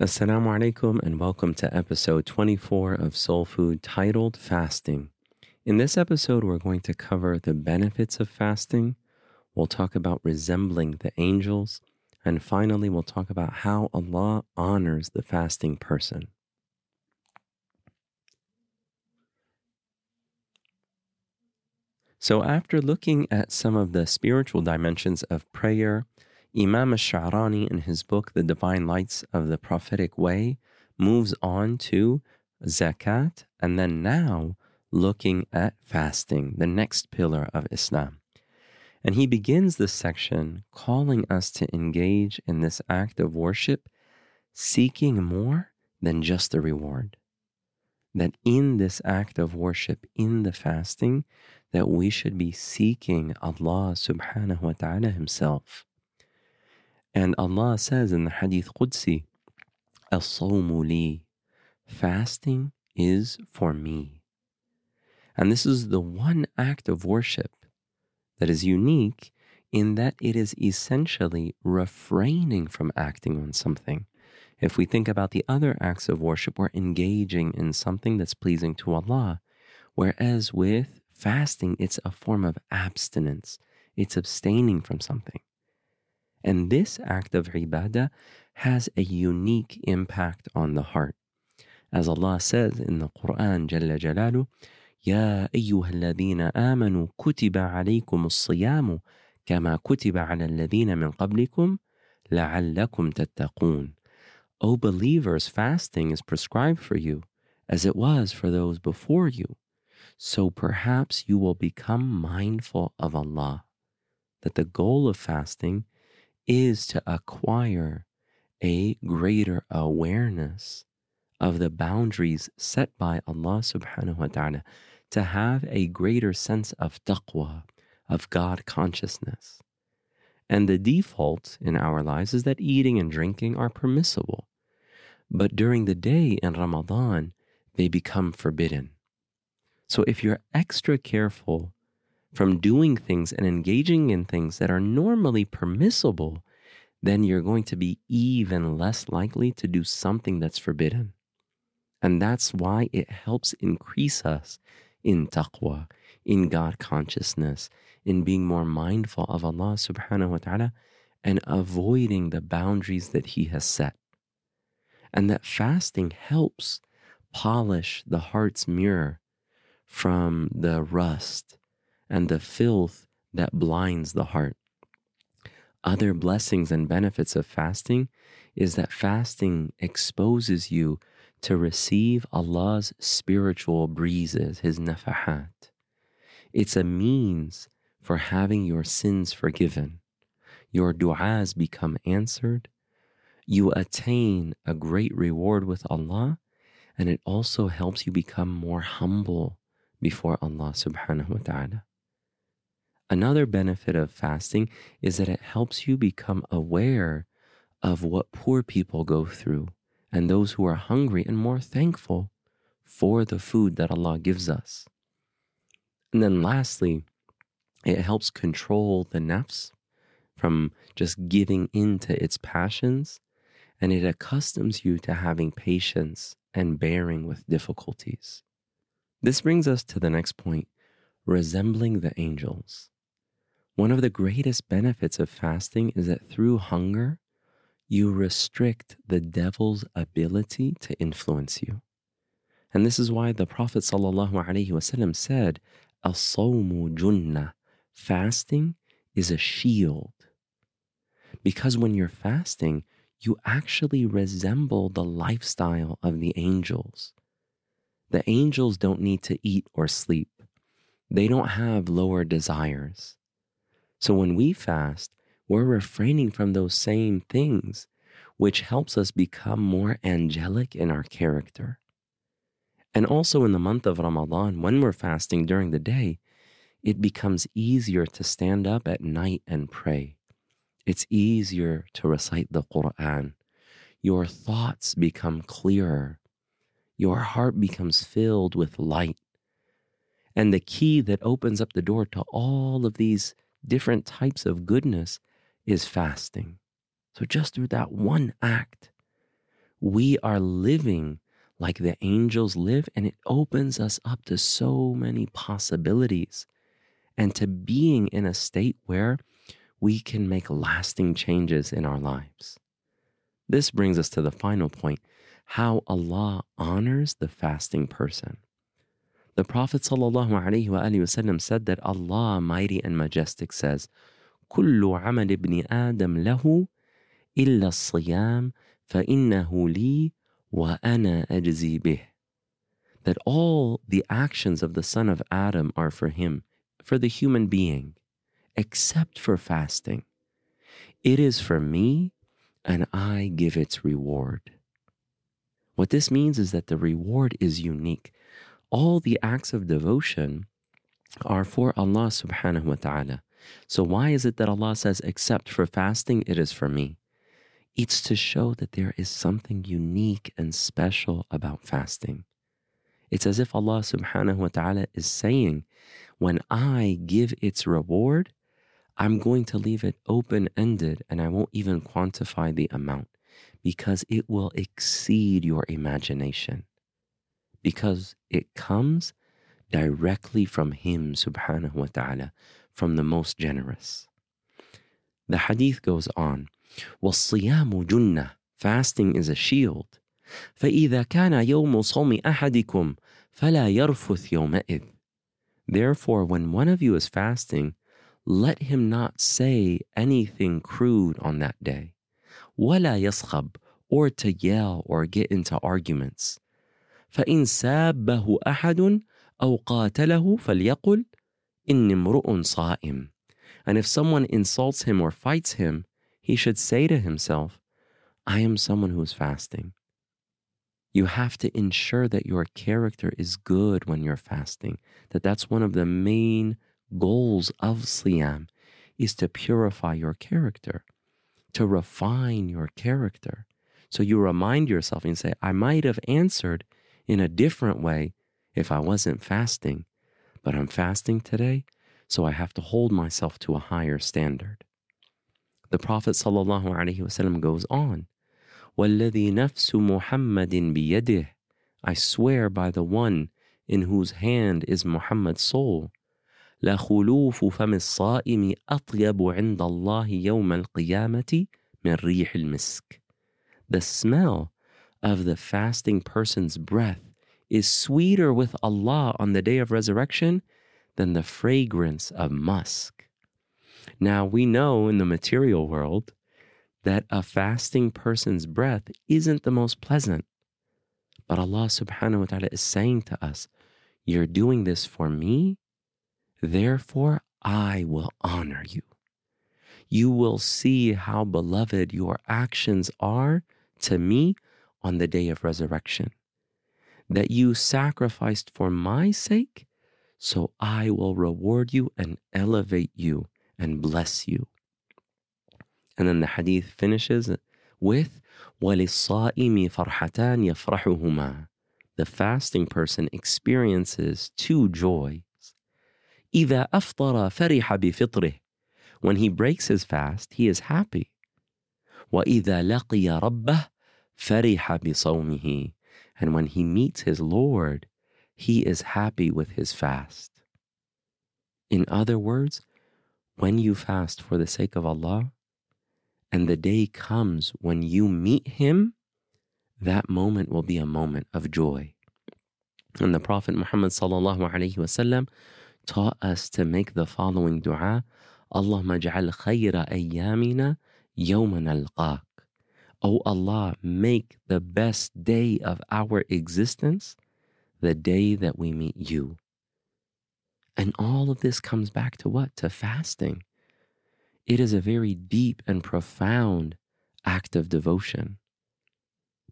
Assalamu alaikum and welcome to episode 24 of Soul Food titled Fasting. In this episode, we're going to cover the benefits of fasting. We'll talk about resembling the angels. And finally, we'll talk about how Allah honors the fasting person. So, after looking at some of the spiritual dimensions of prayer, Imam Sha'rani, in his book, The Divine Lights of the Prophetic Way, moves on to zakat and then now looking at fasting, the next pillar of Islam. And he begins this section calling us to engage in this act of worship, seeking more than just the reward. That in this act of worship, in the fasting, that we should be seeking Allah subhanahu wa ta'ala Himself. And Allah says in the Hadith Qudsi, As-sawmu li, fasting is for me. And this is the one act of worship that is unique in that it is essentially refraining from acting on something. If we think about the other acts of worship, we're engaging in something that's pleasing to Allah. Whereas with fasting, it's a form of abstinence, it's abstaining from something. And this act of ibadah has a unique impact on the heart. As Allah says in the Quran, Jalla Jalalu, يا أيها الذين آمنوا كتب عليكم الصيام كما كتب على الذين من قبلكم لعلكم تتقون. O believers, fasting is prescribed for you as it was for those before you. So perhaps you will become mindful of Allah. That the goal of fasting is to acquire a greater awareness of the boundaries set by Allah subhanahu wa ta'ala, to have a greater sense of taqwa, of God consciousness. And the default in our lives is that eating and drinking are permissible. But during the day in Ramadan, they become forbidden. So if you're extra careful from doing things and engaging in things that are normally permissible, then you're going to be even less likely to do something that's forbidden. And that's why it helps increase us in taqwa, in God consciousness, in being more mindful of Allah subhanahu wa ta'ala and avoiding the boundaries that He has set. And that fasting helps polish the heart's mirror from the rust and the filth that blinds the heart. Other blessings and benefits of fasting is that fasting exposes you to receive Allah's spiritual breezes, His nafahat. It's a means for having your sins forgiven. Your du'as become answered. You attain a great reward with Allah, and it also helps you become more humble before Allah subhanahu wa ta'ala. Another benefit of fasting is that it helps you become aware of what poor people go through and those who are hungry and more thankful for the food that Allah gives us. And then lastly, it helps control the nafs from just giving in to its passions, and it accustoms you to having patience and bearing with difficulties. This brings us to the next point resembling the angels. One of the greatest benefits of fasting is that through hunger, you restrict the devil's ability to influence you. And this is why the Prophet ﷺ said, As-sawmu junnah, fasting is a shield. Because when you're fasting, you actually resemble the lifestyle of the angels. The angels don't need to eat or sleep. They don't have lower desires. So when we fast, we're refraining from those same things, which helps us become more angelic in our character. And also in the month of Ramadan, when we're fasting during the day, it becomes easier to stand up at night and pray. It's easier to recite the Quran. Your thoughts become clearer. Your heart becomes filled with light. And the key that opens up the door to all of these different types of goodness is fasting. So, just through that one act, we are living like the angels live, and it opens us up to so many possibilities and to being in a state where we can make lasting changes in our lives. This brings us to the final point how Allah honors the fasting person. The Prophet ﷺ said that Allah, mighty and majestic, says, كل عمل ابن آدم له إلا الصيام فإنه لي وأنا أجزي به. That all the actions of the son of Adam are for him, for the human being, except for fasting. It is for me, and I give its reward. What this means is that the reward is unique. All the acts of devotion are for Allah subhanahu wa ta'ala. So, why is it that Allah says, except for fasting, it is for me? It's to show that there is something unique and special about fasting. It's as if Allah subhanahu wa ta'ala is saying, when I give its reward, I'm going to leave it open ended and I won't even quantify the amount because it will exceed your imagination Because it comes directly from Him subhanahu wa ta'ala, from the most generous. The hadith goes on وَالصِّيَامُ جُنَّةٌ Fasting is a shield. فإذا كان يوم صوم أحدكم فلا يرفث يومئذ Therefore, when one of you is fasting, let him not say anything crude on that day. ولا يصخب or to yell or get into arguments. فإن سابه أحد أو قاتله فليقل إني امرؤ صائم. And if someone insults him or fights him, he should say to himself, I am someone who is fasting. You have to ensure that your character is good when you're fasting, that that's one of the main goals of Siyam is to purify your character, to refine your character. So you remind yourself and say, I might have answered in a different way if I wasn't fasting, but I'm fasting today, so I have to hold myself to a higher standard. The Prophet ﷺ goes on والذي نفس محمد بيده I swear by the one in whose hand is Muhammad's soul لخلوف فم الصائم أطيب عند الله يوم القيامة من ريح المسك The smell of the fasting person's breath is sweeter with Allah on the day of resurrection than the fragrance of musk. Now we know in the material world that a fasting person's breath isn't the most pleasant. But Allah subhanahu wa ta'ala is saying to us, You're doing this for me, therefore I will honor you. You will see how beloved your actions are to me on the day of resurrection. That you sacrificed for my sake, so I will reward you and elevate you and bless you. And then the hadith finishes with وَلِلصَّائِمِ فَرْحَتَانِ يَفْرَحُهُمَا The fasting person experiences two joys. إِذَا أَفْطَرَ فَرِحَ بِفِطْرِهِ When he breaks his fast, he is happy. وَإِذَا لَقِيَ رَبَّهِ فَرِحَ بِصَوْمِهِ And when he meets his Lord, he is happy with his fast. In other words, when you fast for the sake of Allah, and the day comes when you meet him, that moment will be a moment of joy. And the Prophet Muhammad sallallahu alaihi wasallam taught us to make the following dua: Allahumma ja'al khayra ayyamina yawman alqaq. O Allah, make the best day of our existence the day that we meet you. And all of this comes back to what? To fasting. It is a very deep and profound act of devotion.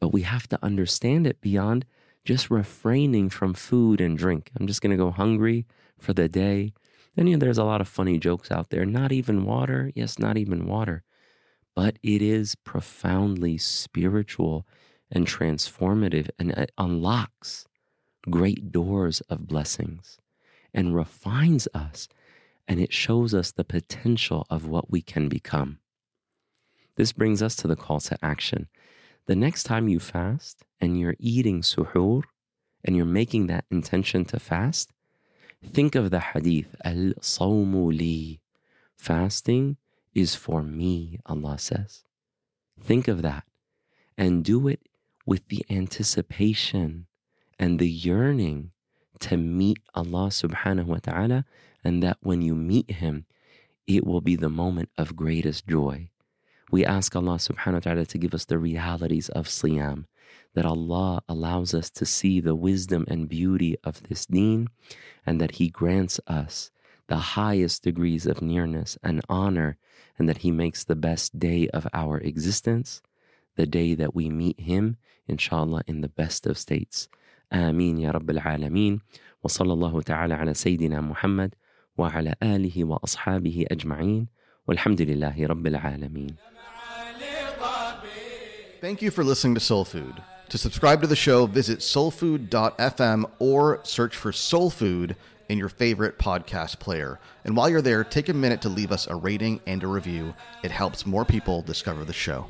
But we have to understand it beyond just refraining from food and drink. I'm just going to go hungry for the day. And you know, there's a lot of funny jokes out there. Not even water. Yes, not even water. But it is profoundly spiritual and transformative and it unlocks great doors of blessings and refines us and it shows us the potential of what we can become. This brings us to the call to action. The next time you fast and you're eating suhoor and you're making that intention to fast, think of the hadith al sawmu li. Fasting is for me, Allah says. Think of that and do it with the anticipation and the yearning to meet Allah subhanahu wa ta'ala, and that when you meet Him, it will be the moment of greatest joy. We ask Allah subhanahu wa ta'ala to give us the realities of Siyam, that Allah allows us to see the wisdom and beauty of this deen, and that He grants us the highest degrees of nearness and honor, and that He makes the best day of our existence the day that we meet Him, inshallah, in the best of states. آمين يا رب العالمين وصلى الله تعالى على سيدنا محمد وعلى آله وأصحابه أجمعين والحمد لله رب العالمين Thank you for listening to Soul Food. To subscribe to the show, visit soulfood.fm or search for Soul Food in your favorite podcast player. And while you're there, take a minute to leave us a rating and a review. It helps more people discover the show.